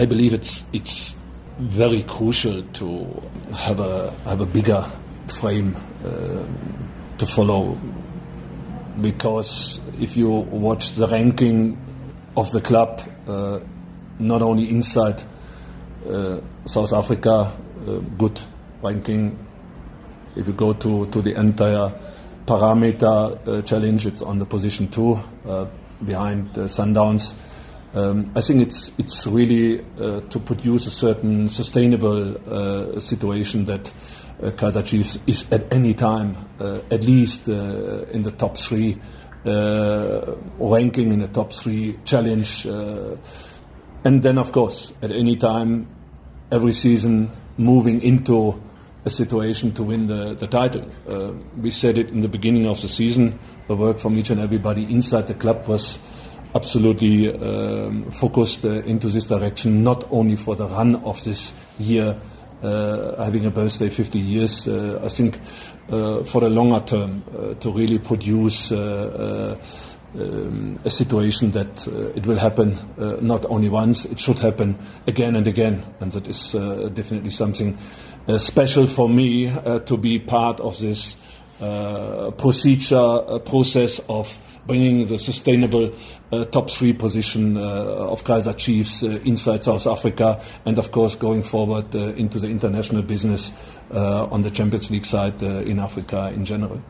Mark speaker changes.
Speaker 1: I believe it's it's very crucial to have a have a bigger frame uh, to follow because if you watch the ranking of the club, uh, not only inside uh, South Africa, uh, good ranking. If you go to, to the entire parameter uh, challenge, it's on the position two uh, behind Sundowns. Um, I think it's it's really uh, to produce a certain sustainable uh, situation that uh, Kaiser Chiefs is at any time at least in the top three ranking in the top three challenge, and then of course at any time every season moving into a situation to win the, the title. Uh, we said it in the beginning of the season. The work from each and everybody inside the club was absolutely um, focused uh, into this direction, not only for the run of this year, uh, having a birthday 50 years, uh, I think uh, for the longer term uh, to really produce uh, um, a situation that it will happen not only once, it should happen again and again. And that is definitely something special for me to be part of this procedure, process of bringing the sustainable uh, top three position uh, of Kaiser Chiefs uh, inside South Africa, and of course going forward uh, into the international business uh, on the Champions League side in Africa in general.